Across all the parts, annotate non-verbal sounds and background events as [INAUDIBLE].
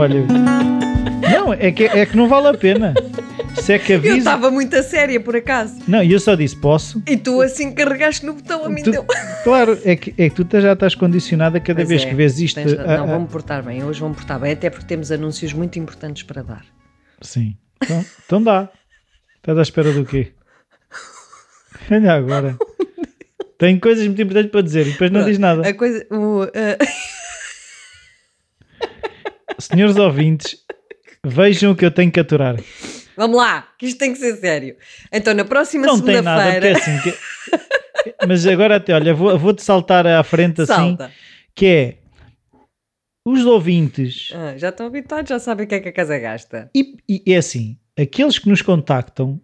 olha. Não, é que, é que não vale a pena. Se é que Eu avisa. estava muito a séria, por acaso. Não, e eu só disse posso. E tu assim carregaste no botão, a mim Tu- deu. [LAUGHS] claro, é que, é que tu já estás condicionada cada Pois vez é, que vês isto. tens- ah, não, vou-me portar bem. Hoje vou-me portar bem, até porque temos anúncios muito importantes para dar. Sim. Então, então dá. Estás à espera do quê? Olha agora. [LAUGHS] Tenho coisas muito importantes para dizer e depois não diz nada. A coisa. o, ah, [LAUGHS] Senhores ouvintes, vejam o que eu tenho que aturar. vamos lá, que isto tem que ser sério. Então, na próxima Não tem nada, porque é segunda-feira. assim. que- Mas agora até, olha, vou- vou-te saltar à frente assim, Salta. que é os ouvintes, Ah, já estão habituados, já sabem o que é que a casa gasta. e, e é assim, aqueles que nos contactam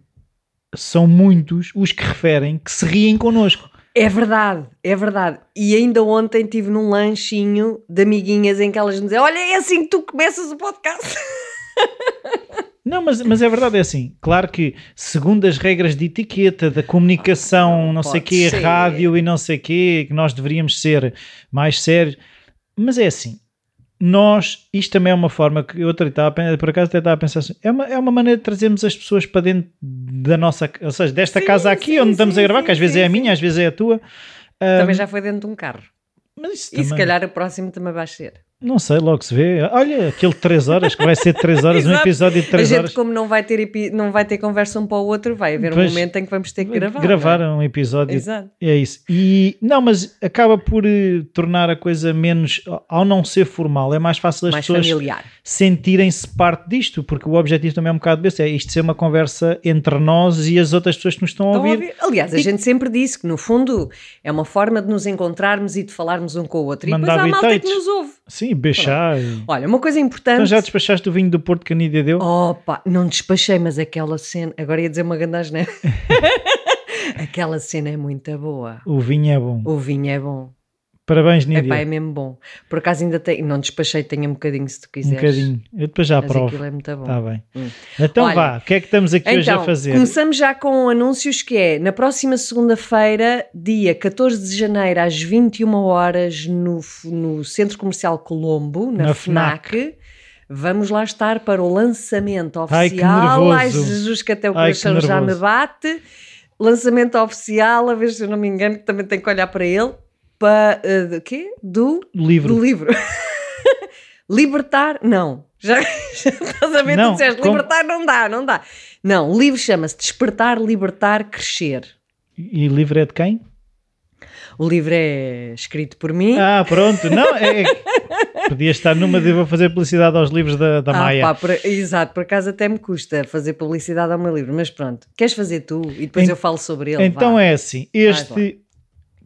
são muitos os que referem que se riem connosco. É verdade, é verdade. E ainda ontem estive num lanchinho de amiguinhas em que elas me dizem: Olha, é assim que tu começas o podcast. [LAUGHS] Não, mas, mas é verdade, é assim. Claro que, segundo as regras de etiqueta, da comunicação, não sei quê, ser. rádio e não sei quê, que nós deveríamos ser mais sérios. Mas é assim, nós, isto também é uma forma que eu estava por acaso até estava a pensar assim, é uma, é uma maneira de trazermos as pessoas para dentro da nossa, ou seja, desta Sim, casa aqui, sim, onde estamos sim, a gravar, que às vezes é a minha, às vezes é a tua. Também já foi dentro de um carro. mas isso E se também- calhar o próximo também vai ser. Não sei, logo se vê. Olha, aquele de 3 horas, que vai ser de 3 horas, um episódio de A 3 gente, horas. como não vai, ter, não vai ter conversa um para o outro, vai haver um Pois, momento em que vamos ter que gravar. gravar não um é? episódio Exato. É isso. E não, mas acaba por eh, tornar a coisa menos, ao não ser formal, é mais fácil as Mais pessoas sentirem-se parte disto, porque o objetivo também é um bocado desse, é isto ser uma conversa entre nós e as outras pessoas que nos estão a Estão a ouvir. ouvir? Aliás, a E- gente sempre disse que no fundo é uma forma de nos encontrarmos e de falarmos um com o outro. E depois há a malta que nos ouve. Sim, beijar. e- Olha, uma coisa importante. Então já despachaste o vinho do Porto que a Nídia deu? Opa, não despachei, mas aquela cena. Agora ia dizer uma grande né? [LAUGHS] aquela cena é muito boa. O vinho é bom. O vinho é bom. Parabéns, Nídia. Epá, é mesmo bom. Por acaso ainda tenho. Não despachei, tenho um bocadinho se tu um quiseres. bocadinho. Eu depois já Mas provo. aquilo é muito bom. Está bem. Hum. Então Olha, vá, o que é que estamos aqui hoje a Então, fazer? começamos já com anúncios que é na próxima segunda-feira, dia 14 de janeiro, às 21 horas, no, no Centro Comercial Colombo, na, Na FNAC. Vamos lá estar para o lançamento Ai, que oficial. Ai, nervoso. Jesus, que até o Ai, coração já me bate. Lançamento oficial, a ver se eu não me engano, que também tenho que olhar para ele. Para, uh, do quê? Do, Livro. do livro. [LAUGHS] Libertar, não. Já, [LAUGHS] já estás a ver, Não, tu disseste, como- libertar não dá, não dá. Não, o livro chama-se Despertar, Libertar, Crescer. E livro é de quem? O livro é escrito por mim. Ah, pronto. Não, é... Podia estar numa de vou fazer publicidade aos livros da, da Ah, Maia. pá, por- exato, por acaso até me custa fazer publicidade ao meu livro, mas pronto, queres fazer tu e depois En- eu falo sobre ele. então vá. é assim, este...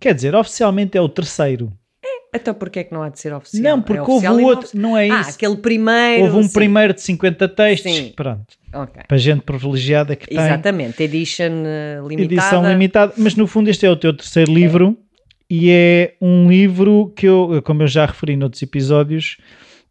Quer dizer, oficialmente é o terceiro. Então porquê é que não há de ser oficial? Não, É porque houve oficial e não outro, oficial. não é Ah, isso. aquele primeiro. houve um sim. primeiro de 50 textos, Sim. pronto, Ok. para gente privilegiada que tem Exatamente, edition eh, limitada. edição limitada, mas no fundo este é o teu terceiro livro e é um livro que eu, como eu já referi noutros episódios,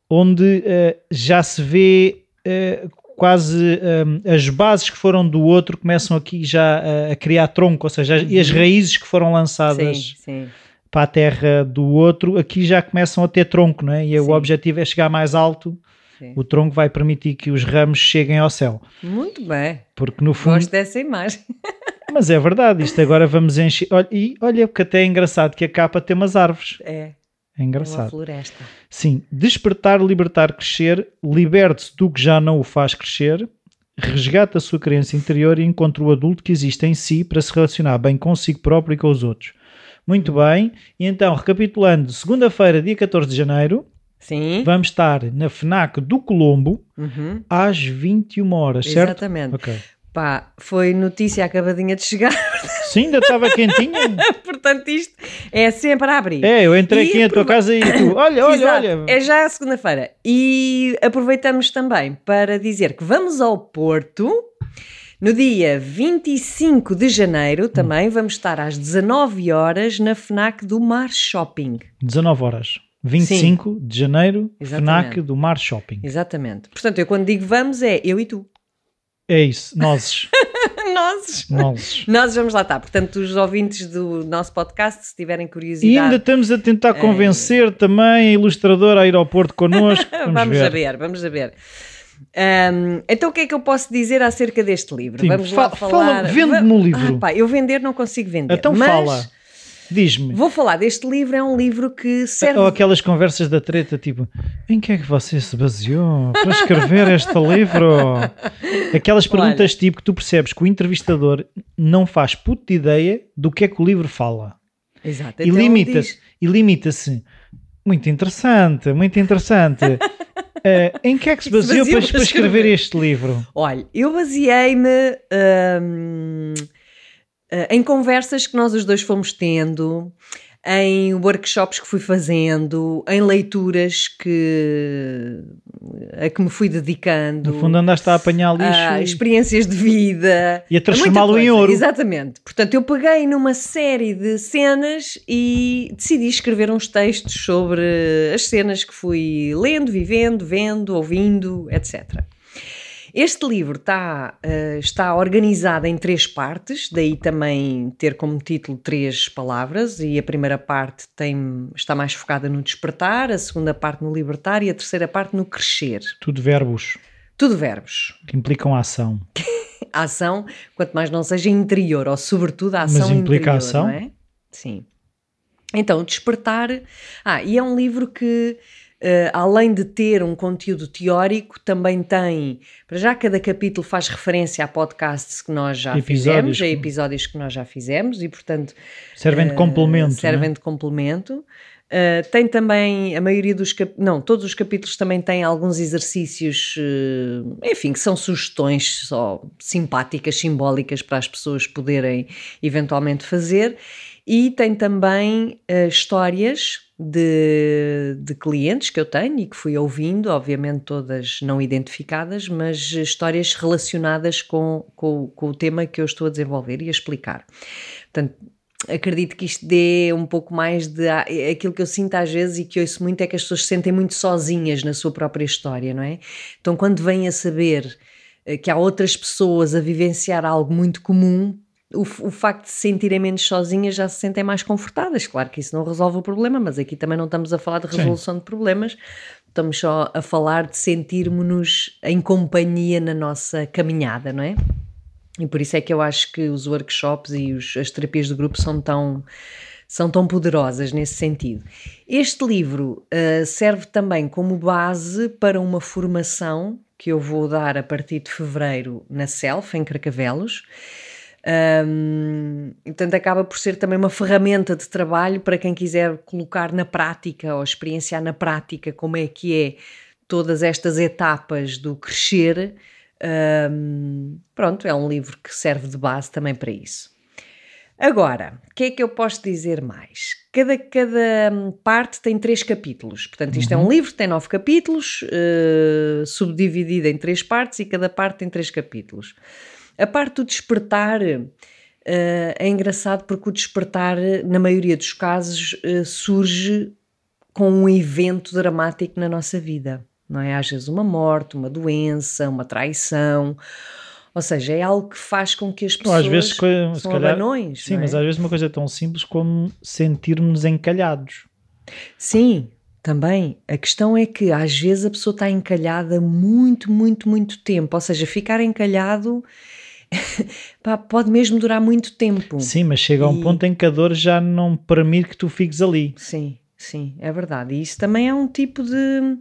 onde eh, já se vê eh, quase eh, as bases que foram do outro começam aqui já a, a criar tronco, ou seja, e as raízes que foram lançadas Sim, sim. para a terra do outro, aqui já começam a ter tronco, não é? E o Sim. objetivo é chegar mais alto. Sim. O tronco vai permitir que os ramos cheguem ao céu. Muito bem. Porque no fundo. Gosto dessa imagem. Mas é verdade, isto agora vamos encher. Olha, e olha, porque até é engraçado que a capa tem umas árvores. É, É é uma engraçado. floresta. Sim, despertar, libertar, crescer, liberte-se do que já não o faz crescer, resgata a sua crença interior e encontra o adulto que existe em si para se relacionar bem consigo próprio e com os outros. Muito bem, e então, recapitulando, segunda-feira, dia 14 de janeiro, Sim. vamos estar na FNAC do Colombo Uhum. às 21 horas, certo? Exatamente. Ok. Pá, foi notícia acabadinha de chegar, Sim, ainda estava quentinha. [LAUGHS] portanto isto é sempre a abrir. É, eu entrei E aqui na tua aprove- casa e tu, [COUGHS] olha, olha, Exato. olha. É já a segunda-feira. E aproveitamos também para dizer que vamos ao Porto. No dia 25 de janeiro, também vamos estar às 19 horas na FNAC do Mar Shopping. 19 horas. 25 de janeiro, Exatamente. FNAC do Mar Shopping. Exatamente. Portanto, eu quando digo vamos é eu e tu. É isso, nozes. [LAUGHS] nozes. Nozes. Nós vamos lá estar. Portanto, os ouvintes do nosso podcast, se tiverem curiosidade. E ainda estamos a tentar É. convencer também a ilustradora a ir ao Porto connosco. [LAUGHS] Vamos, vamos ver. ver, vamos ver. Ahm, então, o que é que eu posso dizer acerca deste livro? Sim, vamos lá fa- falar. fala- vende-me o livro. Ah, pá, eu vender não consigo vender. Então mas fala. Diz-me. Vou falar deste livro. É um livro que serve. Ou aquelas conversas da treta, tipo, em que é que você se baseou para escrever este livro? Aquelas perguntas tipo que tu percebes que o entrevistador não faz puta de ideia do que é que o livro fala. Exato. E então limita-se, e limita-se. Muito interessante, muito interessante. [LAUGHS] Eh, em que é que se baseou para, para escrever este livro? Olha, eu baseei-me hum, em conversas que nós os dois fomos tendo, em workshops que fui fazendo, em leituras que a que me fui dedicando. No fundo andaste a apanhar lixo ah, e- experiências de vida E a transformá-lo muita em ouro. Exatamente. Portanto, eu peguei numa série de cenas e decidi escrever uns textos sobre as cenas que fui lendo, vivendo, vendo, ouvindo, etc. Este livro está, eh, está organizado em três partes, daí também ter como título três palavras, e a primeira parte tem, está mais focada no despertar, a segunda parte no libertar e a terceira parte no crescer. Tudo verbos Tudo verbos. que implicam ação. [LAUGHS] A ação, quanto mais não seja interior, ou sobretudo a ação Mas implica interior, ação? não é? Sim. Então, Despertar... Ah, e é um livro que, eh, além de ter um conteúdo teórico, também tem... Para já, cada capítulo faz referência a podcasts que nós já Episódios fizemos, a episódios que nós já fizemos, e, portanto... Servem de eh, complemento. Servem né? de complemento. Uh, tem também a maioria dos cap... não, todos os capítulos também têm alguns exercícios, uh, enfim, que são sugestões só simpáticas, simbólicas para as pessoas poderem eventualmente fazer. E tem também uh, histórias de, de clientes que eu tenho e que fui ouvindo, obviamente todas não identificadas, mas histórias relacionadas com, com, com o tema que eu estou a desenvolver e a explicar. Portanto, acredito que isto dê um pouco mais de aquilo que eu sinto às vezes e que ouço muito é que as pessoas se sentem muito sozinhas na sua própria história, não é? Então, quando vêm a saber eh, que há outras pessoas a vivenciar algo muito comum, o, o facto de se sentirem menos sozinhas já se sentem mais confortadas. Claro que isso não resolve o problema, mas aqui também não estamos a falar de Sim. resolução de problemas, estamos só a falar de sentirmos-nos em companhia na nossa caminhada, não é? E por isso é que eu acho que os workshops e os- as terapias de grupo são tão, são tão poderosas nesse sentido. Este livro ah, serve também como base para uma formação que eu vou dar a partir de fevereiro na Self, em Carcavelos. Um, portanto, acaba por ser também uma ferramenta de trabalho para quem quiser colocar na prática ou experienciar na prática como é que é todas estas etapas do crescer. Um, pronto, é um livro que serve de base também para isso. Agora, o que é que eu posso dizer mais? Cada, cada hum, parte tem três capítulos. Portanto, isto é um livro que tem nove capítulos, eh, subdividido em três partes e cada parte tem três capítulos. A parte do despertar eh, é engraçado porque o despertar, na maioria dos casos, eh, surge com um evento dramático na nossa vida. Não é? Às vezes uma morte, uma doença, uma traição. Ou seja, é algo que faz com que as pessoas às vezes, co- se são calhar- abanões. Sim, não é? mas às vezes uma coisa tão simples como sentirmos encalhados. Sim, também. A questão é que às vezes a pessoa está encalhada muito, muito, muito tempo. Ou seja, ficar encalhado [LAUGHS] pá, pode mesmo durar muito tempo. Sim, mas chega a um E- ponto em que a dor já não permite que tu fiques ali. Sim, sim, é verdade. E isso também é um tipo de.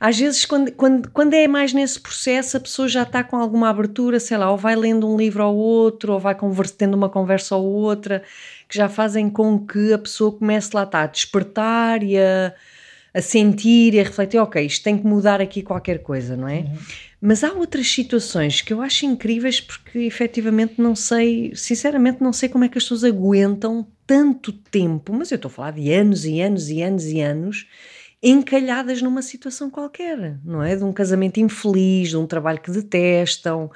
Às vezes, quando, quando, quando é mais nesse processo, a pessoa já está com alguma abertura, sei lá, ou vai lendo um livro ao outro, ou vai tendo uma conversa ou outra, que já fazem com que a pessoa comece lá está, a despertar e a, a sentir e a refletir: ok, isto tem que mudar aqui qualquer coisa, não é? Mas há outras situações que eu acho incríveis porque efetivamente não sei, sinceramente não sei como é que as pessoas aguentam tanto tempo, mas eu estou a falar de anos e anos e anos e anos encalhadas numa situação qualquer, não é? De um casamento infeliz, de um trabalho que detestam,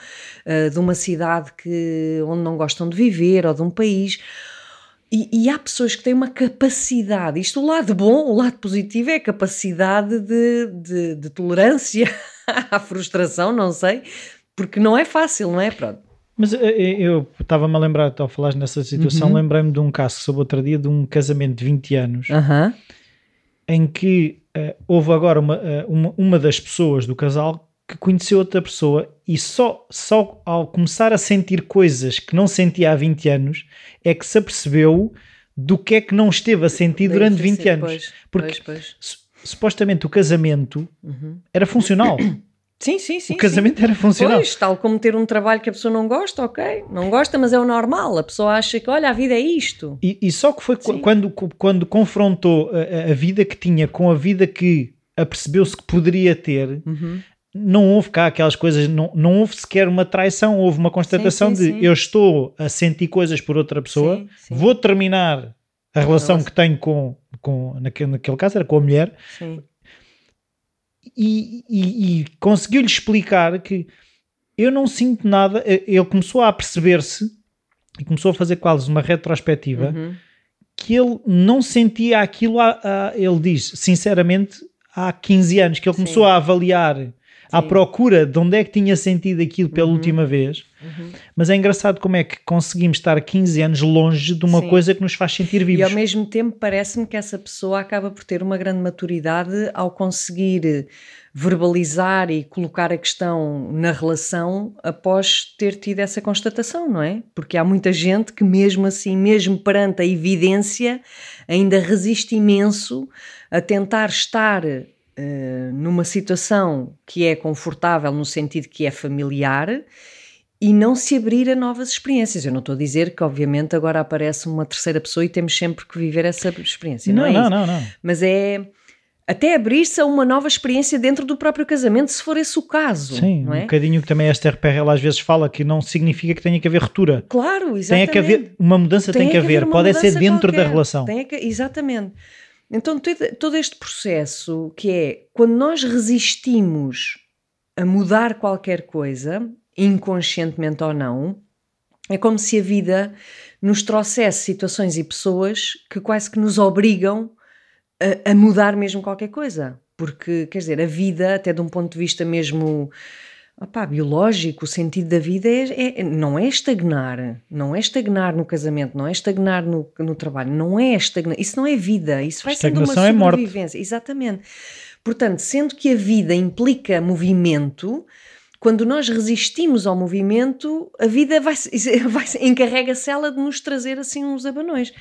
eh, de uma cidade que, onde não gostam de viver ou de um país. E, e há pessoas que têm uma capacidade, isto o lado bom, o lado positivo é a capacidade de, de, de tolerância [LAUGHS] à frustração, não sei, porque não é fácil, não é? Pronto. Mas eh, eh, eu estava-me a lembrar, ao falar nessa situação, Uhum. lembrei-me de um caso que soube outro dia de um casamento de 20 anos Aham. em que eh, houve agora uma, uma, uma das pessoas do casal que conheceu outra pessoa e só, só ao começar a sentir coisas que não sentia há 20 anos é que se apercebeu do que é que não esteve a sentir Daí durante foi 20 ser- anos. Pois, Porque pois, pois. su- supostamente o casamento Uhum. era funcional. [COUGHS] Sim, sim, sim. o casamento era sim. funcional. Pois, tal como ter um trabalho que a pessoa não gosta, ok. Não gosta, mas é o normal. A pessoa acha que, olha, a vida é isto. E, e só que foi Sim. quando, quando confrontou a, a vida que tinha com a vida que apercebeu-se que poderia ter, Uhum. Não houve cá aquelas coisas, não, não houve sequer uma traição, houve uma constatação Sim, sim, de sim. eu estou a sentir coisas por outra pessoa, vou terminar a relação que tenho com, com naquele, naquele caso era com a mulher, e, e- e conseguiu-lhe explicar que eu não sinto nada. Ele começou a perceber-se e começou a fazer quase uma retrospectiva Uhum. que ele não sentia aquilo, há, há- ele diz sinceramente, há 15 anos, que ele começou a avaliar à procura de onde é que tinha sentido aquilo pela Uhum. última vez. Uhum. Mas é engraçado como é que conseguimos estar 15 anos longe de uma Sim. coisa que nos faz sentir E vivos. ao mesmo tempo parece-me que essa pessoa acaba por ter uma grande maturidade ao conseguir verbalizar e colocar a questão na relação após ter tido essa constatação, não é? Porque há muita gente que mesmo assim, mesmo perante a evidência, ainda resiste imenso a tentar estar eh, numa situação que é confortável no sentido que é familiar e não se abrir a novas experiências. Eu não estou a dizer que, obviamente, agora aparece uma terceira pessoa e temos sempre que viver essa experiência. Não, não, é não, isso. não, não. Mas é até abrir-se a uma nova experiência dentro do próprio casamento, se for esse o caso. Sim, não um é? bocadinho que também a Esther Perel às vezes fala que não significa que tenha que haver ruptura. Claro, Tem é exatamente. que haver, uma mudança tem, que haver, pode é ser dentro da qualquer. relação. Tem que- exatamente. Então, todo, este processo que é quando nós resistimos a mudar qualquer coisa, inconscientemente ou não, é como se a vida nos trouxesse situações e pessoas que quase que nos obrigam a, a mudar mesmo qualquer coisa. Porque, quer dizer, a vida, até de um ponto de vista mesmo opá, biológico, o sentido da vida é, é- não é estagnar, não é estagnar no casamento, não é estagnar no, no trabalho, não é estagnar, isso não é vida, isso vai sendo uma Estagnação é morte. sobrevivência, exatamente. Portanto, sendo que a vida implica movimento, quando nós resistimos ao movimento, a vida vai, [LAUGHS] vai encarrega-se ela de nos trazer assim uns abanões.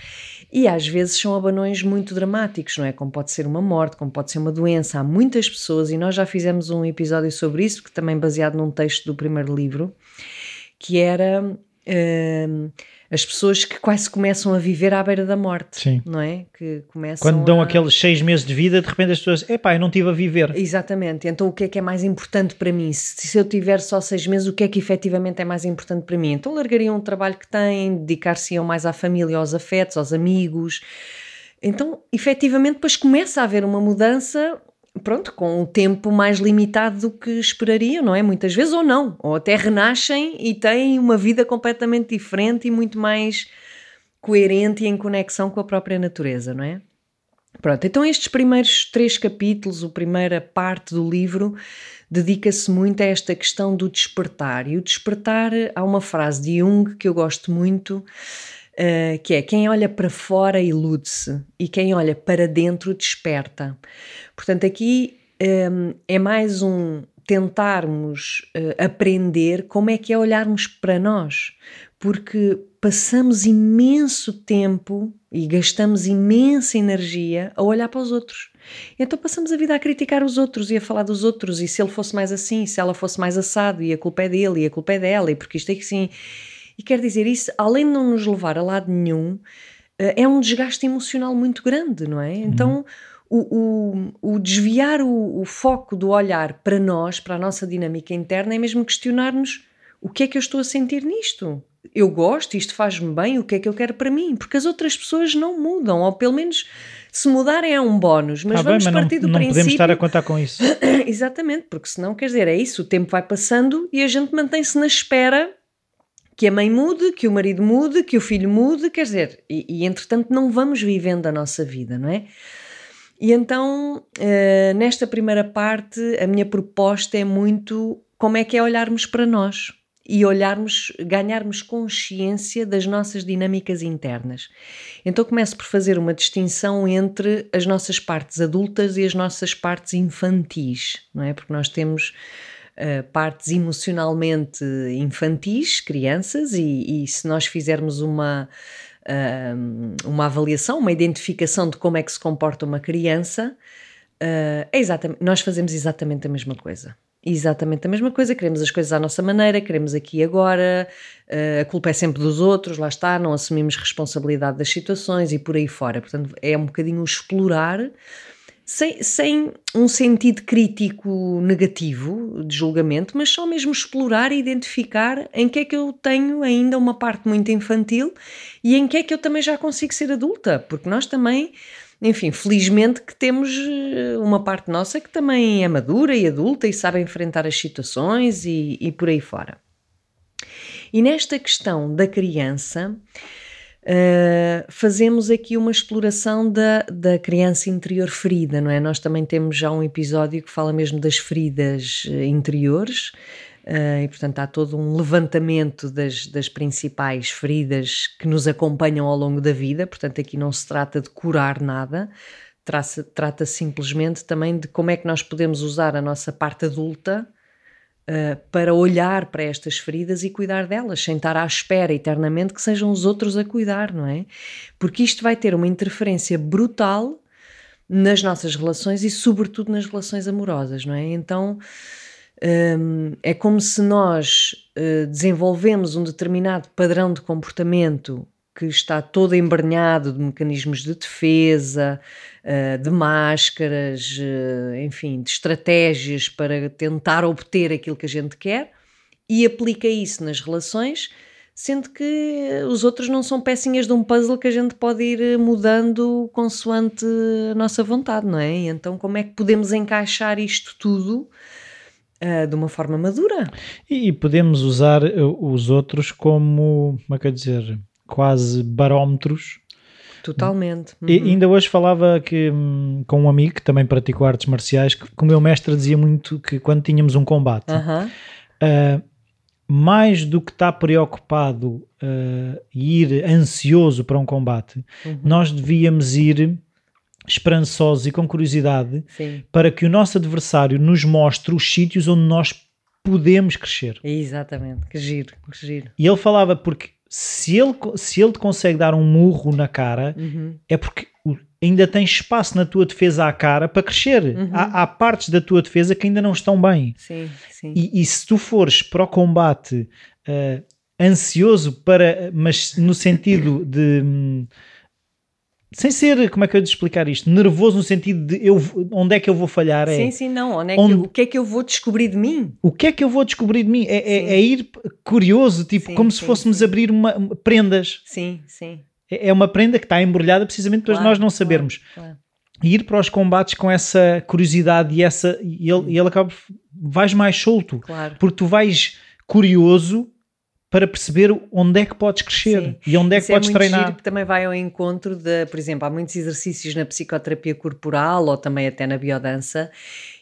E às vezes são abanões muito dramáticos, não é? Como pode ser uma morte, como pode ser uma doença. Há muitas pessoas, e nós já fizemos um episódio sobre isso, que também baseado num texto do primeiro livro, que era hum, as pessoas que quase começam a viver à beira da morte, Sim. não é? Que começam Quando dão a... aqueles seis meses de vida, de repente as pessoas, epá, eu não estive a viver. Exatamente. Então, o que é que é mais importante para mim? Se, se eu tiver só seis meses, o que é que efetivamente é mais importante para mim? Então, largariam o trabalho que têm, dedicar-se-iam mais à família, aos afetos, aos amigos. Então, efetivamente, depois começa a haver uma mudança, pronto, com o tempo mais limitado do que esperariam, não é? Muitas vezes, ou não. Ou até renascem e têm uma vida completamente diferente e muito mais coerente e em conexão com a própria natureza, não é? Pronto, então estes primeiros três capítulos, a primeira parte do livro, dedica-se muito a esta questão do despertar. E o despertar, há uma frase de Jung que eu gosto muito, eh, que é quem olha para fora ilude-se e quem olha para dentro desperta. Portanto, aqui hum, é mais um tentarmos eh, aprender como é que é olharmos para nós, porque passamos imenso tempo e gastamos imensa energia a olhar para os outros. Então passamos a vida a criticar os outros e a falar dos outros, e se ele fosse mais assim, se ela fosse mais assado, e a culpa é dele, e a culpa é dela, e porque isto é que sim. E quer dizer, isso, além de não nos levar a lado nenhum, eh, é um desgaste emocional muito grande, não é? Então, o, o, o desviar o, o foco do olhar para nós, para a nossa dinâmica interna, é mesmo questionar-nos o que é que eu estou a sentir nisto? Eu gosto, isto faz-me bem, o que é que eu quero para mim? Porque as outras pessoas não mudam, ou pelo menos se mudarem é um bónus, mas bem, vamos mas partir não, do não princípio. podemos estar a contar com isso. [COUGHS] Exatamente, porque senão, quer dizer, é isso, o tempo vai passando e a gente mantém-se na espera que a mãe mude, que o marido mude, que o filho mude, quer dizer, e, e entretanto não vamos vivendo a nossa vida, não é? E então, eh, nesta primeira parte, a minha proposta é muito como é que é olharmos para nós e olharmos, ganharmos consciência das nossas dinâmicas internas. Então começo por fazer uma distinção entre as nossas partes adultas e as nossas partes infantis, não é? Porque nós temos uh, partes emocionalmente infantis, crianças, e, e se nós fizermos uma uh, uma avaliação, uma identificação de como é que se comporta uma criança, uh, é exatamente, nós fazemos exatamente a mesma coisa exatamente a mesma coisa, queremos as coisas à nossa maneira, queremos aqui e agora, uh, a culpa é sempre dos outros, lá está, não assumimos responsabilidade das situações e por aí fora. Portanto, é um bocadinho explorar, sem, sem um sentido crítico negativo de julgamento, mas só mesmo explorar e identificar em que é que eu tenho ainda uma parte muito infantil e em que é que eu também já consigo ser adulta, porque nós também enfim, felizmente que temos eh, uma parte nossa que também é madura e adulta e sabe enfrentar as situações e, e por aí fora. E nesta questão da criança, uh, fazemos aqui uma exploração da, da criança interior ferida, não é? Nós também temos já um episódio que fala mesmo das feridas eh, interiores. Uh, e portanto há todo um levantamento das, das principais feridas que nos acompanham ao longo da vida, portanto aqui não se trata de curar nada, trata, trata simplesmente também de como é que nós podemos usar a nossa parte adulta uh, para olhar para estas feridas e cuidar delas, sem estar à espera eternamente que sejam os outros a cuidar, não é? Porque isto vai ter uma interferência brutal nas nossas relações e sobretudo nas relações amorosas, não é? Então um, é como se nós uh, desenvolvemos um determinado padrão de comportamento que está todo embrenhado de mecanismos de defesa, uh, de máscaras, uh, enfim, de estratégias para tentar obter aquilo que a gente quer e aplica isso nas relações, sendo que os outros não são pecinhas de um puzzle que a gente pode ir mudando consoante a nossa vontade, não é? Então, como é que podemos encaixar isto tudo? de uma forma madura. E, podemos usar eh, os outros como, como é que eu dizer, quase barómetros. Totalmente. Uhum. E ainda hoje falava que, hum, com um amigo que também praticou artes marciais, que, que o meu mestre dizia muito que quando tínhamos um combate, uhum. uh, mais do que estar preocupado uh, e ir ansioso para um combate, uhum. nós devíamos ir esperançosos e com curiosidade Sim. para que o nosso adversário nos mostre os sítios onde nós podemos crescer. Exatamente, que giro, que giro. E ele falava porque se ele, se ele te consegue dar um murro na cara, uhum. é porque ainda tem espaço na tua defesa à cara para crescer. Uhum. Há, há, partes da tua defesa que ainda não estão bem. Sim, sim. E, e se tu fores para o combate uh, ansioso para, mas no sentido de hum, sem ser, como é que eu de explicar isto? Nervoso no sentido de eu, onde é que eu vou falhar? É, sim, sim, não. Onde é onde, que, o que é que eu vou descobrir de mim? O que é que eu vou descobrir de mim? É, é, é ir curioso, tipo, sim, como sim, se fôssemos abrir uma, prendas. Sim, sim. É, é uma prenda que está embrulhada precisamente para claro, nós não sabermos. Claro, claro. E ir para os combates com essa curiosidade e essa. E ele, e ele acaba. Vais mais solto. Claro. Porque tu vais curioso para perceber onde é que podes crescer Sim. e onde é que Isso é podes é muito treinar. Giro, que também vai ao encontro de, por exemplo, há muitos exercícios na psicoterapia corporal ou também até na biodança,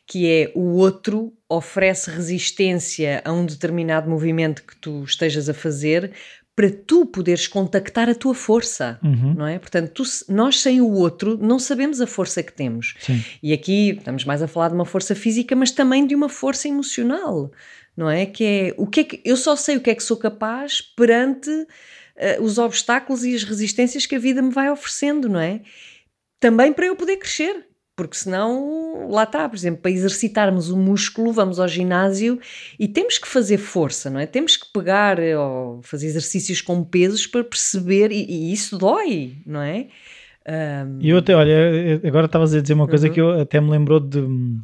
que é o outro oferece resistência a um determinado movimento que tu estejas a fazer para tu poderes contactar a tua força, uhum. não é? Portanto, tu, nós sem o outro não sabemos a força que temos. Sim. E aqui estamos mais a falar de uma força física, mas também de uma força emocional não é? Que é o que é que eu só sei o que é que sou capaz perante uh, os obstáculos e as resistências que a vida me vai oferecendo, não é? Também para eu poder crescer, porque senão, lá está, por exemplo, para exercitarmos o músculo, vamos ao ginásio e temos que fazer força, não é? Temos que pegar eh, ou fazer exercícios com pesos para perceber, e, e isso dói, não é? E um... eu até, olha, agora estavas a dizer uma coisa uhum. que eu até me lembrou de. No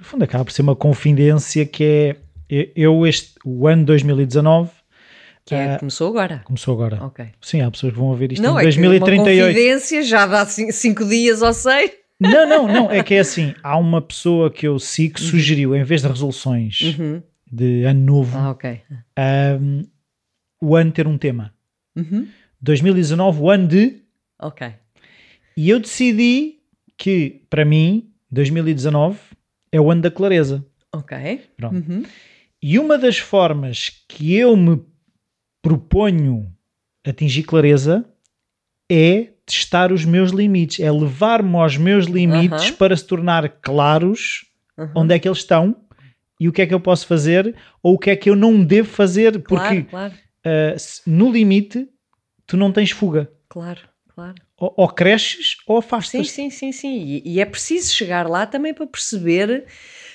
fundo, acaba por ser uma confidência que é eu este, o ano 2019 que é, uh, começou agora. Começou agora. Ok. Sim, há pessoas que vão ouvir isto não, em é 2038. Uma confidência já dá 5 dias ou 6. Não, não, não. É que é assim: [LAUGHS] há uma pessoa que eu sigo que uhum. sugeriu, em vez de resoluções uhum. de ano novo, ah, okay. um, o ano ter um tema. Uhum. 2019, o ano de. Ok. E eu decidi que, para mim, 2019 é o ano da clareza. Ok. Pronto. Uhum. E uma das formas que eu me proponho atingir clareza é testar os meus limites, é levar-me aos meus limites Aham. para se tornar claros Uhum. onde é que eles estão e o que é que eu posso fazer ou o que é que eu não devo fazer, porque Claro, claro, uh, se- no limite tu não tens fuga. claro, claro. Ou, ou cresces ou Sim, afastas. sim, sim, sim. E, e é preciso chegar lá também para perceber.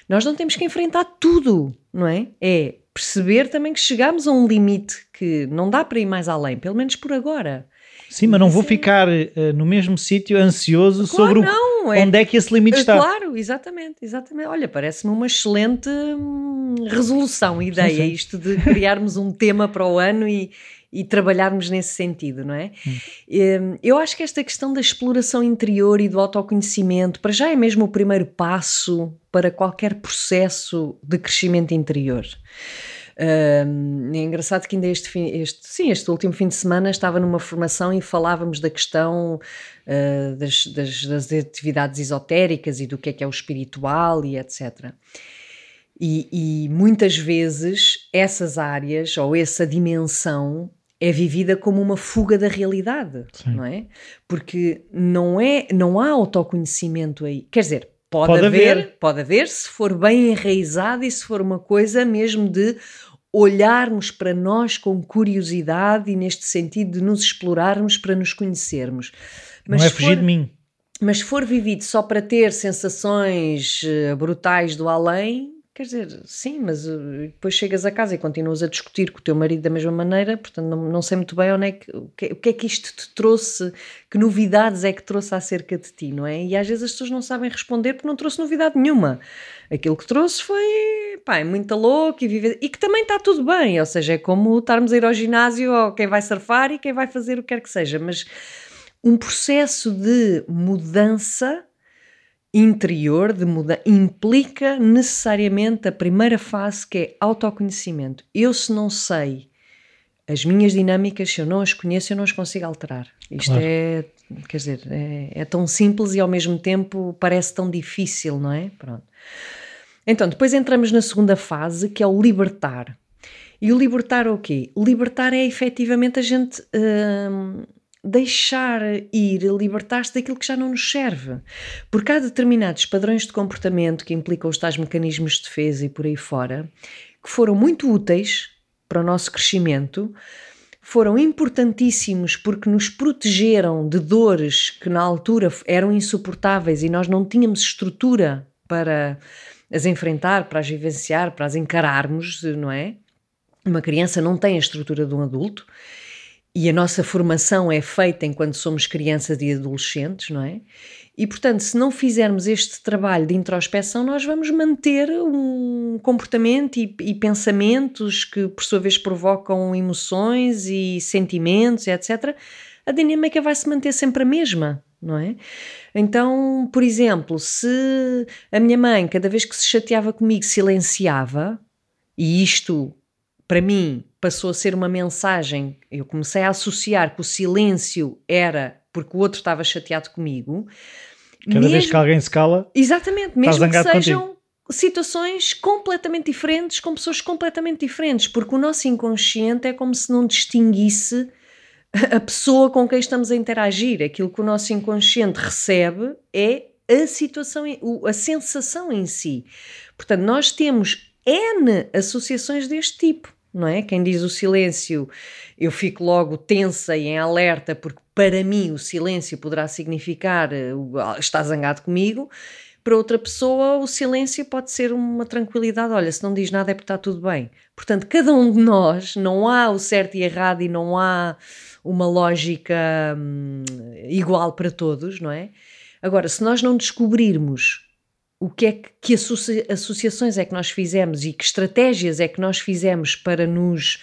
Nós não temos que enfrentar tudo, não é? É perceber também que chegamos a um limite que não dá para ir mais além, pelo menos por agora. Sim, mas não vou Sim. ficar uh, no mesmo sítio ansioso Claro, sobre o- não, é onde é que esse limite Uh, está. Claro, exatamente, exatamente. Olha, parece-me uma excelente hum, resolução, ideia, sim. isto de criarmos um tema para o ano e, e trabalharmos nesse sentido, não é? Hum, Eu acho que esta questão da exploração interior e do autoconhecimento, para já é mesmo o primeiro passo para qualquer processo de crescimento interior. Hum, é engraçado que ainda este, fim, este, sim, este último fim de semana estava numa formação e falávamos da questão uh, das, das, das atividades esotéricas e do que é que é o espiritual e etc. E, e muitas vezes essas áreas ou essa dimensão é vivida como uma fuga da realidade, Sim. não é? Porque não é, não há autoconhecimento aí. Quer dizer, pode, Pode haver, haver. pode haver se for bem enraizado e se for uma coisa mesmo de olharmos para nós com curiosidade e neste sentido de nos explorarmos para nos conhecermos. Não é fugir for- de mim. mas se for vivido só para ter sensações eh, brutais do além, quer dizer, sim, mas eh, depois chegas a casa e continuas a discutir com o teu marido da mesma maneira, portanto não, não sei muito bem onde é que, o, que, o que é que isto te trouxe, que novidades é que trouxe acerca de ti, não é? E às vezes as pessoas não sabem responder porque não trouxe novidade nenhuma. Aquilo que trouxe foi, pá, é muito louco e, vive... e que também está tudo bem, ou seja, é como estarmos a ir ao ginásio ou quem vai surfar e quem vai fazer o que quer que seja, mas um processo de mudança interior, de muda implica necessariamente a primeira fase que é autoconhecimento. Eu se não sei as minhas dinâmicas, se eu não as conheço, eu não as consigo alterar. Isto Claro. é, quer dizer, é, é tão simples e ao mesmo tempo parece tão difícil, não é? Pronto. Então, depois entramos na segunda fase, que é o libertar. E o libertar é o quê? Libertar é efetivamente a gente hum, deixar ir, libertar-se daquilo que já não nos serve. Porque há determinados padrões de comportamento que implicam os tais mecanismos de defesa e por aí fora, que foram muito úteis para o nosso crescimento, foram importantíssimos porque nos protegeram de dores que na altura eram insuportáveis e nós não tínhamos estrutura para as enfrentar, para as vivenciar, para as encararmos, não é? Uma criança não tem a estrutura de um adulto e a nossa formação é feita enquanto somos crianças e adolescentes, não é? E portanto, se não fizermos este trabalho de introspeção, nós vamos manter um comportamento e, e pensamentos que, por sua vez, provocam emoções e sentimentos, etc. A dinâmica vai se manter sempre a mesma, não é? Então, por exemplo, se a minha mãe, cada vez que se chateava comigo, silenciava, e isto para mim passou a ser uma mensagem, eu comecei a associar que o silêncio era porque o outro estava chateado comigo. Cada vez mesmo- que alguém se cala, Exatamente, mesmo que sejam situações completamente diferentes, com pessoas completamente diferentes, porque o nosso inconsciente é como se não distinguisse a pessoa com quem estamos a interagir. Aquilo que o nosso inconsciente recebe é a situação, a sensação em si. Portanto, nós temos N associações deste tipo, não é? Quem diz o silêncio, eu fico logo tensa e em alerta, porque para mim o silêncio poderá significar eh, ah, está zangado comigo. Para outra pessoa, o silêncio pode ser uma tranquilidade. Olha, se não diz nada é porque está tudo bem. Portanto, cada um de nós, não há o certo e errado e não há uma lógica hum, igual para todos, não é? Agora, se nós não descobrirmos o que é que, que associa- associações é que nós fizemos e que estratégias é que nós fizemos para nos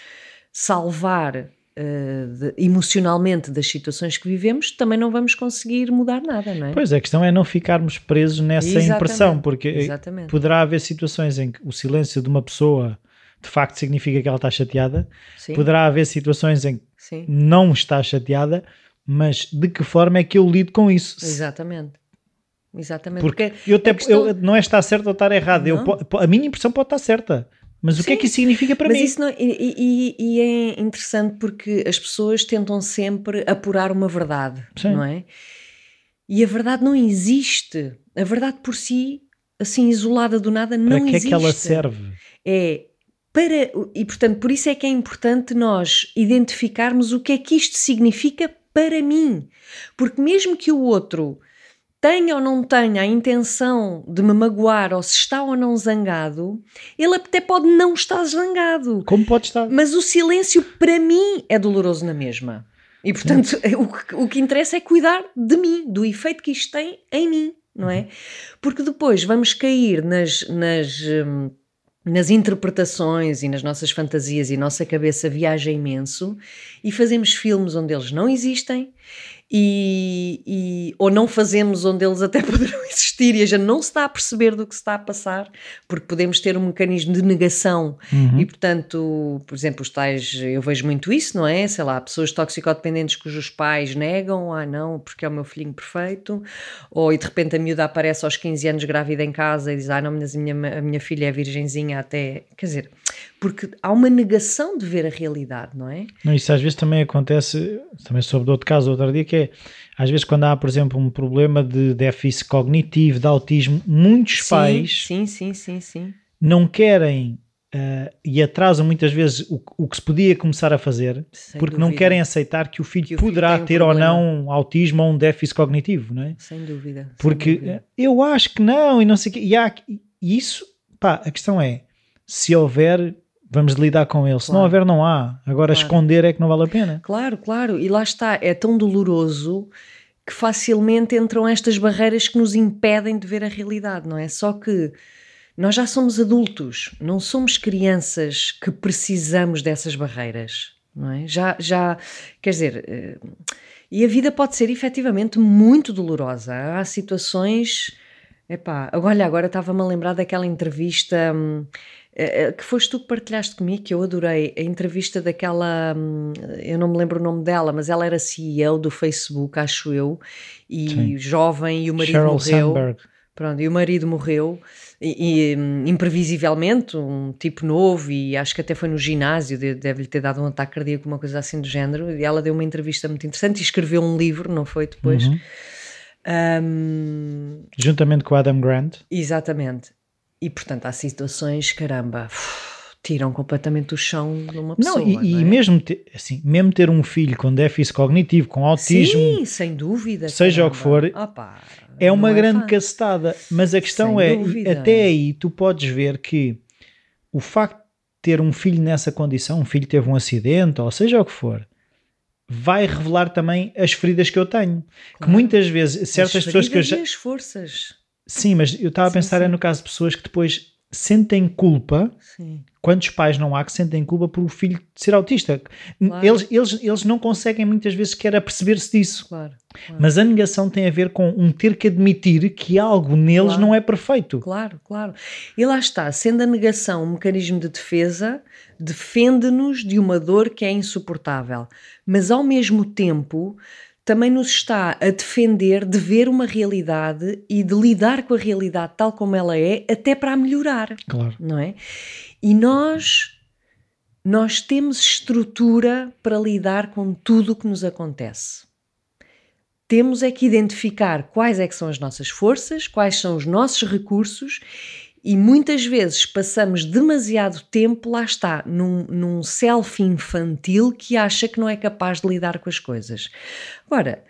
salvar eh, de- emocionalmente das situações que vivemos, também não vamos conseguir mudar nada, não é? pois a questão é não ficarmos presos nessa Exatamente, impressão, porque Exatamente. poderá haver situações em que o silêncio de uma pessoa de facto significa que ela está chateada, Sim, poderá haver situações em que sim, não está chateada, mas de que forma é que eu lido com isso? exatamente. Exatamente. Porque Porque eu até, questão- eu- não é estar certo ou estar errado. Eu a minha impressão pode estar certa. Mas o que é Sim. que isso significa para Mas mim? isso não, e, e- e é interessante porque as pessoas tentam sempre apurar uma verdade, Sim. não é? E a verdade não existe. A verdade por si, assim, isolada do nada, Para não que é existe. que ela serve? É para. E portanto, por isso é que é importante nós identificarmos o que é que isto significa para mim. Porque mesmo que o outro tenha ou não tenha a intenção de me magoar ou se está ou não zangado, ele até pode não estar zangado. Como pode estar? Mas o silêncio para mim é doloroso na mesma. E portanto, [LAUGHS] o que, o que interessa é cuidar de mim, do efeito que isto tem em mim, não é? Porque depois vamos cair nas, nas, hum, nas interpretações e nas nossas fantasias e nossa cabeça viaja imenso e fazemos filmes onde eles não existem e, e- ou não fazemos onde eles até [LAUGHS] poderão existir e a gente não se está a perceber do que se está a passar porque podemos ter um mecanismo de negação Uhum. e portanto, por exemplo, os tais, eu vejo muito isso, não é? Sei lá, pessoas toxicodependentes cujos pais negam, ah não, porque é o meu filhinho perfeito, ou e de repente a miúda aparece aos 15 anos grávida em casa e diz, ah não, mas a minha, a minha filha é virgenzinha até, quer dizer, porque há uma negação de ver a realidade, não é? Não, isso às vezes também acontece, também soube de outro caso outro dia, que é, às vezes quando há, por exemplo, um problema de déficit cognitivo, de autismo, muitos Sim, pais Sim, sim, sim, sim. não querem ah, e atrasam muitas vezes o, o que se podia começar a fazer, Sem porque não dúvida. querem aceitar que o filho Que o filho poderá tem um ter ou não autismo ou um déficit cognitivo, não é? Sem dúvida. sem Porque dúvida. eh, eu acho que não, e não sei o quê. E, há, e isso, pá, a questão é: se houver, vamos lidar com ele. Se não Claro. houver, não há. Agora, Claro. esconder é que não vale a pena. Claro, claro, e lá está, é tão doloroso que facilmente entram estas barreiras que nos impedem de ver a realidade, não é? Só que nós já somos adultos, não somos crianças que precisamos dessas barreiras, não é? Já, já quer dizer, eh, e a vida pode ser efetivamente muito dolorosa. Há situações. Epá, olha, agora estava-me a lembrar daquela entrevista hum, que foste tu que partilhaste comigo, que eu adorei. A entrevista daquela. hum, eu não me lembro o nome dela, mas ela era CEO do Facebook, acho eu, e Sim. jovem, e o marido Sheryl morreu. Sandberg. Pronto, e o marido morreu e, e, hum, imprevisivelmente, um tipo novo, e acho que até foi no ginásio, de- deve-lhe ter dado um ataque cardíaco, uma coisa assim do género. E ela deu uma entrevista muito interessante e escreveu um livro, não foi depois? Uhum. Hum, Juntamente com Adam Grant. exatamente. E portanto, há situações, caramba, [SIGHS] tiram completamente o chão de uma pessoa. não, e, e não é? mesmo, ter, assim, mesmo ter um filho com déficit cognitivo, com autismo, Sim, sem dúvida. seja o que caramba. for, Opa, é uma não grande fácil. cacetada. Mas a questão Sem é, dúvida. até aí tu podes ver que o facto de ter um filho nessa condição, um filho teve um acidente, ou seja o que for, vai revelar também as feridas que eu tenho. Que Claro. muitas vezes, certas As pessoas que eu já. e as forças. Sim, mas eu estava a Sim, pensar é sim. no caso de pessoas que depois sentem culpa. Sim. Quantos pais não há que sentem culpa por o filho ser autista? Claro. Eles, eles, eles não conseguem muitas vezes sequer aperceber-se disso. Claro, claro. Mas a negação tem a ver com um ter que admitir que algo neles não é perfeito. Claro, claro. E lá está, sendo a negação um mecanismo de defesa, defende-nos de uma dor que é insuportável, mas ao mesmo tempo também nos está a defender de ver uma realidade e de lidar com a realidade tal como ela é, até para a melhorar, Claro. não é? E nós nós temos estrutura para lidar com tudo o que nos acontece. Temos é que identificar quais é que são as nossas forças, quais são os nossos recursos e muitas vezes passamos demasiado tempo, lá está, num, num self infantil que acha que não é capaz de lidar com as coisas. Agora,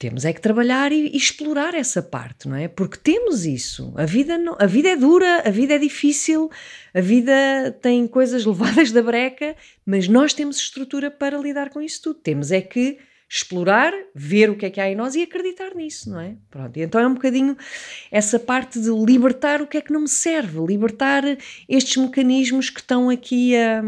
temos é que trabalhar e, e explorar essa parte, não é? Porque temos isso. A vida, não, a vida é dura, a vida é difícil, a vida tem coisas [LAUGHS] levadas da breca, mas nós temos estrutura para lidar com isso tudo. Temos é que explorar, ver o que é que há em nós e acreditar nisso, não é? Pronto, então é um bocadinho essa parte de libertar o que é que não me serve, libertar estes mecanismos que estão aqui a,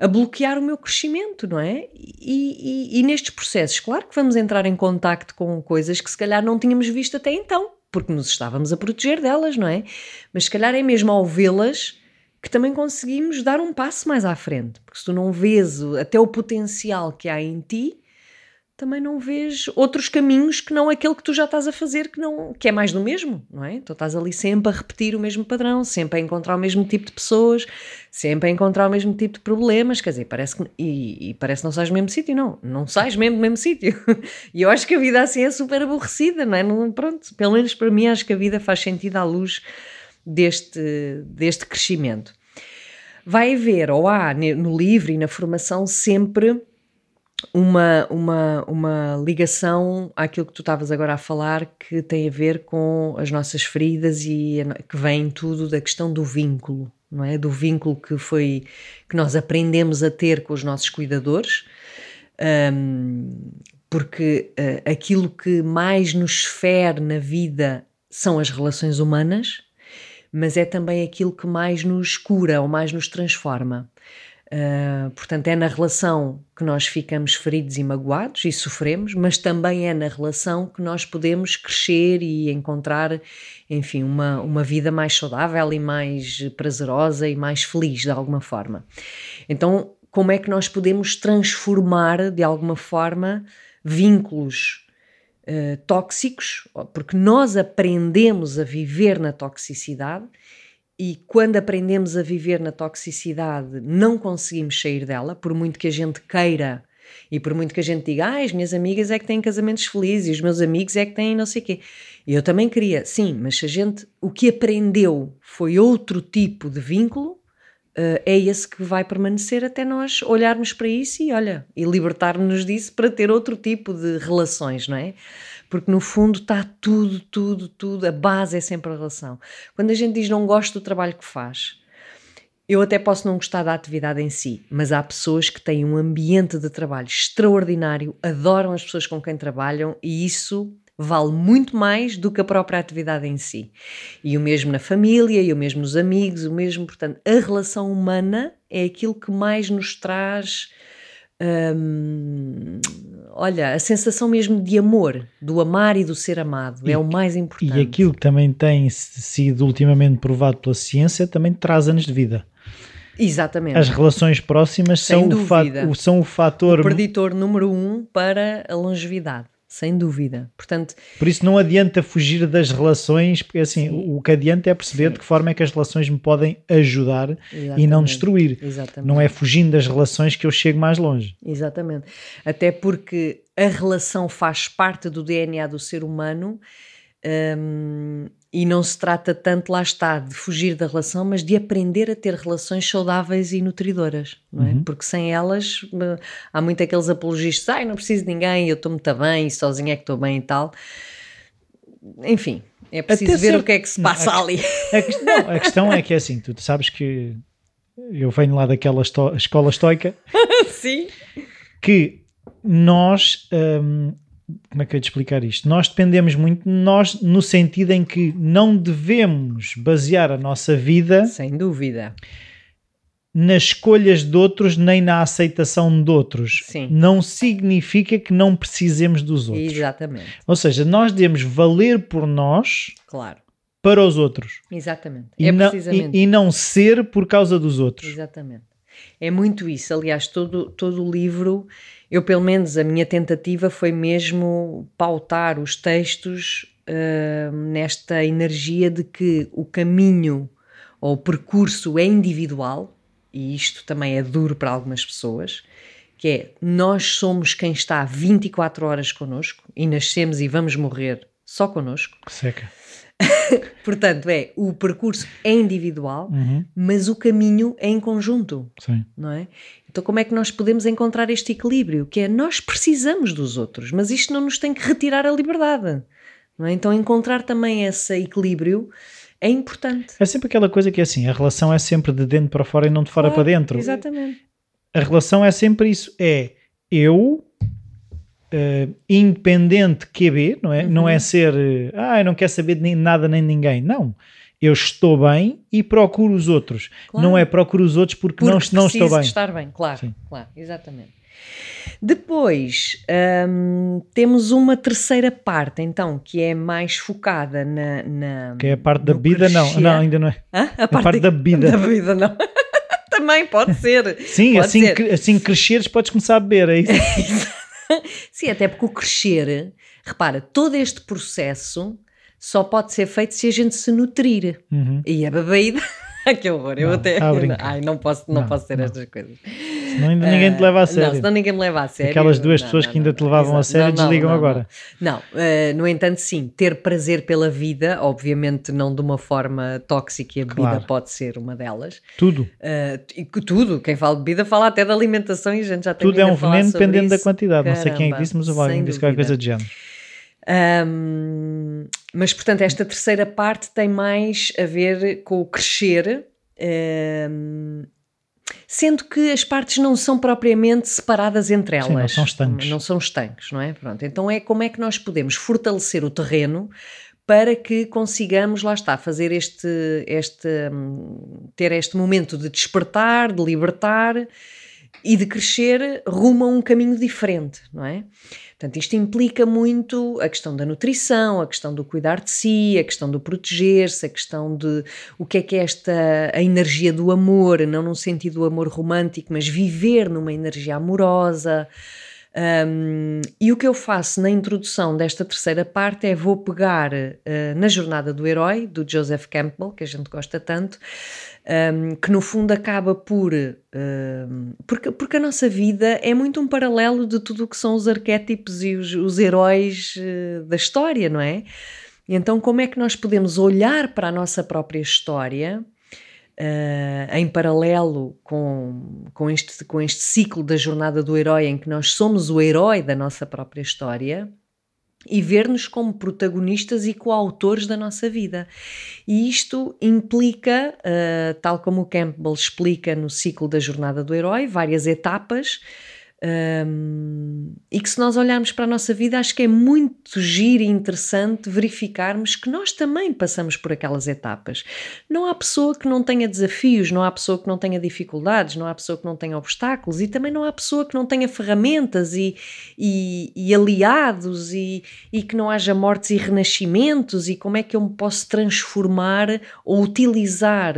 a bloquear o meu crescimento, não é? E, e- e nestes processos, claro que vamos entrar em contacto com coisas que se calhar não tínhamos visto até então, porque nos estávamos a proteger delas, não é? Mas se calhar é mesmo ao vê-las que também conseguimos dar um passo mais à frente, porque se tu não vês até o potencial que há em ti, também não vês outros caminhos que não aquele que tu já estás a fazer, que, não, que é mais do mesmo, não é? Tu estás ali sempre a repetir o mesmo padrão, sempre a encontrar o mesmo tipo de pessoas, sempre a encontrar o mesmo tipo de problemas, quer dizer, parece que, e, e parece que não sais do mesmo sítio, não, não sais mesmo do mesmo sítio. [LAUGHS] E eu acho que a vida assim é super aborrecida, não é? Não, pronto, pelo menos para mim acho que a vida faz sentido à luz deste, deste crescimento. Vai haver, ou há no livro e na formação, sempre uma, uma, uma ligação àquilo que tu estavas agora a falar, que tem a ver com as nossas feridas e que vem tudo da questão do vínculo, não é? Do vínculo que foi que nós aprendemos a ter com os nossos cuidadores, um, porque uh, aquilo que mais nos fere na vida são as relações humanas, mas é também aquilo que mais nos cura ou mais nos transforma. Uh, portanto, é na relação que nós ficamos feridos e magoados e sofremos, mas também é na relação que nós podemos crescer e encontrar, enfim, uma, uma vida mais saudável e mais prazerosa e mais feliz de alguma forma. Então, como é que nós podemos transformar de alguma forma vínculos uh, tóxicos? Porque nós aprendemos a viver na toxicidade e quando aprendemos a viver na toxicidade, não conseguimos sair dela, por muito que a gente queira e por muito que a gente diga, ah, as minhas amigas é que têm casamentos felizes e os meus amigos é que têm não sei o quê. Eu também queria, sim, mas se a gente, o que aprendeu foi outro tipo de vínculo, uh, é esse que vai permanecer até nós olharmos para isso e, olha, e libertar-nos disso para ter outro tipo de relações, não é? Porque no fundo está tudo, tudo, tudo, a base é sempre a relação. Quando a gente diz não gosto do trabalho que faz, eu até posso não gostar da atividade em si, mas há pessoas que têm um ambiente de trabalho extraordinário, adoram as pessoas com quem trabalham e isso vale muito mais do que a própria atividade em si. E o mesmo na família, e o mesmo nos amigos, o mesmo, portanto, a relação humana é aquilo que mais nos traz. Hum, olha, a sensação mesmo de amor, do amar e do ser amado, é e, é o mais importante. E aquilo que também tem sido ultimamente provado pela ciência também traz anos de vida. Exatamente. As relações próximas são o, são o fator. O preditor número um para a longevidade sem dúvida. Portanto, por isso não adianta fugir das relações, porque assim, sim. o que adianta é perceber sim. de que forma é que as relações me podem ajudar Exatamente. e não destruir. Exatamente. Não é fugindo das relações que eu chego mais longe. Exatamente. Até porque a relação faz parte do DNA do ser humano. Um, e não se trata tanto, lá está, de fugir da relação, mas de aprender a ter relações saudáveis e nutridoras, não é? Uhum. Porque sem elas há muito aqueles apologistas, ai, não preciso de ninguém, eu estou muito bem, e sozinho é que estou bem e tal. Enfim, é preciso Até ver o que é que se passa não, a, ali. A, questão, a questão é que é assim, tu sabes que eu venho lá daquela esto escola estoica. [LAUGHS] Sim. Que nós hum, como é que eu ia te explicar isto? Nós dependemos muito de nós no sentido em que não devemos basear a nossa vida sem dúvida nas escolhas de outros nem na aceitação de outros. Sim. Não significa que não precisemos dos outros. Exatamente. Ou seja, nós devemos valer por nós. Claro. Para os outros. Exatamente. E, é não, e, e não ser por causa dos outros. Exatamente. É muito isso. Aliás, todo, todo o livro eu, pelo menos, a minha tentativa foi mesmo pautar os textos uh, nesta energia de que o caminho ou o percurso é individual, e isto também é duro para algumas pessoas, que é nós somos quem está 24 horas connosco e nascemos e vamos morrer só connosco. Seca. [LAUGHS] Portanto, é o percurso é individual, uhum. mas o caminho é em conjunto. Sim. Não é? Então, como é que nós podemos encontrar este equilíbrio? Que é nós precisamos dos outros, mas isto não nos tem que retirar a liberdade. Não é? Então, encontrar também esse equilíbrio é importante. É sempre aquela coisa que é assim: a relação é sempre de dentro para fora e não de fora para dentro. Exatamente. A relação é sempre isso: é eu uh, independente QB, não é? Uhum. Não é ser, uh, ah, eu não quero saber de nem, nada nem ninguém. Não. Eu estou bem e procuro os outros. Claro. Não é procuro os outros porque, porque não, não estou bem. estar bem, claro, Sim. claro, exatamente. Depois hum, temos uma terceira parte, então, que é mais focada na. na que é a parte da bebida, não, não, ainda não é. Hã? A, a parte, parte da bebida. Da bebida, não. [LAUGHS] Também pode ser. Sim, pode assim, ser. assim cresceres podes começar a beber, é isso? [LAUGHS] [LAUGHS] Sim, até porque o crescer, repara, todo este processo só pode ser feito se a gente se nutrir. Uhum. E a bebeida. [LAUGHS] que horror, eu Não, até. tá. Ai, não posso, não Não, posso ter não. estas coisas. Senão ainda ninguém te leva a Não, sério. senão ninguém me leva a sério. Aquelas duas Não, pessoas não, que ainda não, te levavam a exato. sério Não, não, desligam não, agora. Não, Não, eh, no entanto, sim, ter prazer pela vida, obviamente não de uma forma tóxica, e a bebida Claro. pode ser uma delas. Tudo. Que tudo, quem fala de bebida fala até da alimentação e a gente já tem Tudo é um a veneno dependendo da isso. quantidade. Não sei quem é que Caramba, disse, mas sem que disse qualquer coisa de género. Ahm, mas, portanto, esta terceira parte tem mais a ver com o crescer, ahm, sendo que as partes não são propriamente separadas entre elas. Sim, não são estanques. Não são estanques, não é? Pronto, então é como é que nós podemos fortalecer o terreno para que consigamos, lá está, fazer este, este hum, ter este momento de despertar, de libertar e de crescer rumo a um caminho diferente, não é? Portanto, isto implica muito a questão da nutrição, a questão do cuidar de si, a questão do proteger-se, a questão de o que é que é esta a energia do amor, não num sentido do amor romântico, mas viver numa energia amorosa. Um, e o que eu faço na introdução desta terceira parte é vou pegar uh, na jornada do herói, do Joseph Campbell, que a gente gosta tanto, um, que no fundo acaba por. um, porque, porque a nossa vida é muito um paralelo de tudo o que são os arquétipos e os, os heróis uh, da história, não é? Então, como é que nós podemos olhar para a nossa própria história? Uh, em paralelo com, com, este, com este ciclo da jornada do herói, em que nós somos o herói da nossa própria história, e ver-nos como protagonistas e coautores da nossa vida. E isto implica, uh, tal como o Campbell explica no ciclo da jornada do herói, várias etapas. Um, e que se nós olharmos para a nossa vida, acho que é muito giro e interessante verificarmos que nós também passamos por aquelas etapas. Não há pessoa que não tenha desafios, não há pessoa que não tenha dificuldades, não há pessoa que não tenha obstáculos e também não há pessoa que não tenha ferramentas e, e, e aliados e, e que não haja mortes e renascimentos e como é que eu me posso transformar ou utilizar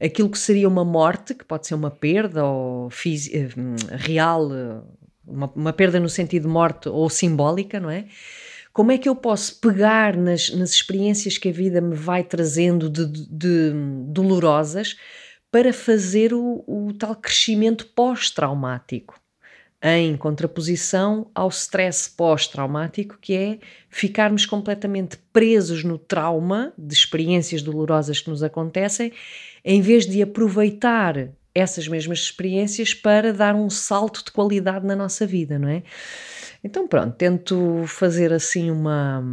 aquilo que seria uma morte, que pode ser uma perda ou real, uma, uma, perda no sentido de morte ou simbólica, não é? Como é que eu posso pegar nas, nas experiências que a vida me vai trazendo de, de, de dolorosas para fazer o, o tal crescimento pós-traumático? Em contraposição ao stress pós-traumático, que é ficarmos completamente presos no trauma de experiências dolorosas que nos acontecem, em vez de aproveitar essas mesmas experiências para dar um salto de qualidade na nossa vida, não é? Então, pronto, tento fazer assim uma.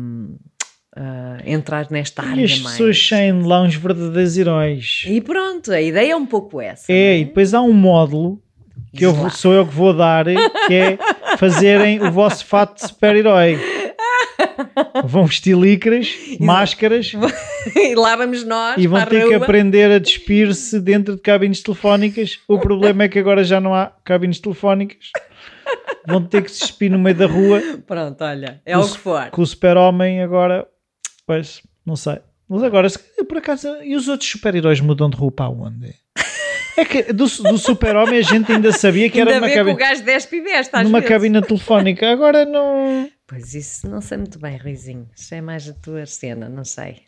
Uh, entrar nesta área e as mais. pessoas saem lá uns verdadeiros heróis. E pronto, a ideia é um pouco essa. É, é? e depois há um módulo que eu, vou- sou eu que vou dar, que é fazerem o vosso fato de super-herói. [LAUGHS] Vão vestir licras, máscaras [LAUGHS] e lá vamos nós e vão ter a que rua. aprender a despir-se dentro de cabines telefónicas. O problema é que agora já não há cabines telefónicas. Vão ter que se despir no meio da rua Pronto, olha, é O o que for. com o super-homem agora. Pois, não sei. Mas agora, por acaso, e os outros super-heróis mudam de rua para onde? É que do, do super-homem a gente ainda sabia que era Ainda numa, bem que o gajo despe e veste às numa vezes. cabina telefónica. Agora não. Pois isso não sei muito bem, Ruizinho. Isso é mais a tua cena, não sei.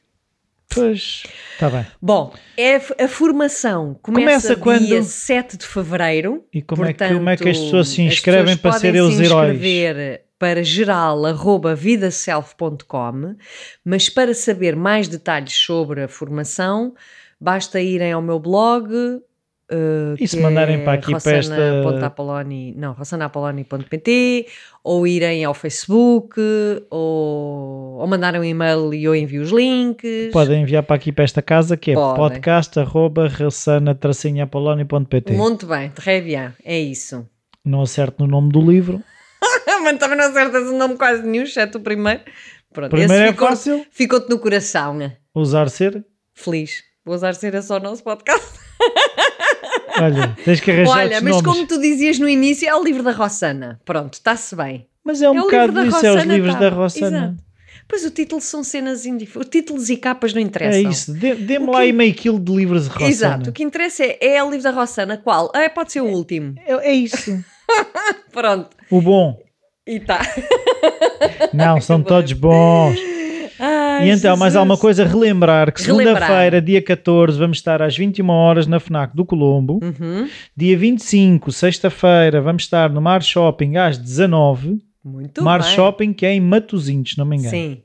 Pois, está bem. Bom, é a, formação começa, Começa dia quando? 7 de fevereiro. E como, é que, Portanto, como é que as pessoas se inscrevem pessoas para serem os se heróis? inscrever para geral.vidaself.com, mas para saber mais detalhes sobre a formação, basta irem ao meu blog. Uh, E se mandarem é para aqui para esta- rossana.apoloni- não, rossanaapoloni.pt ou irem ao Facebook ou, ou mandarem um e-mail e eu envio os links. Podem enviar para aqui para esta casa que é Podem. podcast.rassana-apoloni.pt Muito bem, très bien, é isso. Não acerto no nome do livro. [LAUGHS] Mas também não acertas o nome quase nenhum, exceto o primeiro. Pronto, Primeiro é ficou- fácil, Ficou-te no coração, usar ser. Feliz. Vou usar ser é só o nosso podcast. [LAUGHS] Olha, tens que arranjar Olha, mas nomes. como tu dizias no início, é o livro da Rossana. Pronto, está-se bem. Mas é um é bocado isso, é os Rossana, livros tá. da Rossana. Exato. Pois o título são cenas indiferentes. Títulos e capas não interessam. É isso, Dê- dê-me O lá que- aí meio quilo de livros de Rossana. Exato, o que interessa é, é o livro da Rossana. Qual? Ah, pode ser o último. É, é isso. [LAUGHS] Pronto. O bom. E tá. Não, [LAUGHS] são todos bons. Ai, E então, mais Jesus. alguma coisa, relembrar que segunda-feira, dia 14, vamos estar às 21 horas na FNAC do Colombo. Uhum. Dia 25, sexta-feira, vamos estar no Mar Shopping às 19. Muito Mar bem. Shopping, que é em Matosinhos, não me engano. Sim,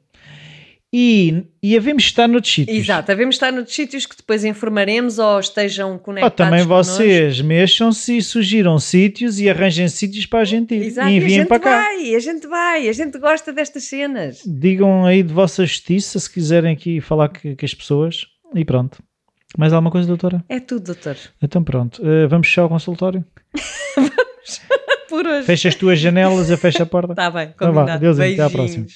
E, e havemos estar noutros sítios. exato. Devemos estar noutros sítios que depois informaremos ou estejam Ou conectados também connosco. vocês mexam-se e sugiram sítios e arranjem sítios para a gente ir. Exato, e e enviem gente para cá. vai, a gente vai, a gente gosta destas cenas. Digam aí de vossa justiça se quiserem aqui falar que- com as pessoas. E pronto. Mais alguma coisa, doutora? É tudo, doutor. Então pronto. Eh, vamos fechar o consultório? [LAUGHS] [LAUGHS] Por hoje. Fecha as tuas janelas, eu fecho a porta. Tá bem, Então vá, combinado. adeus, até à próxima.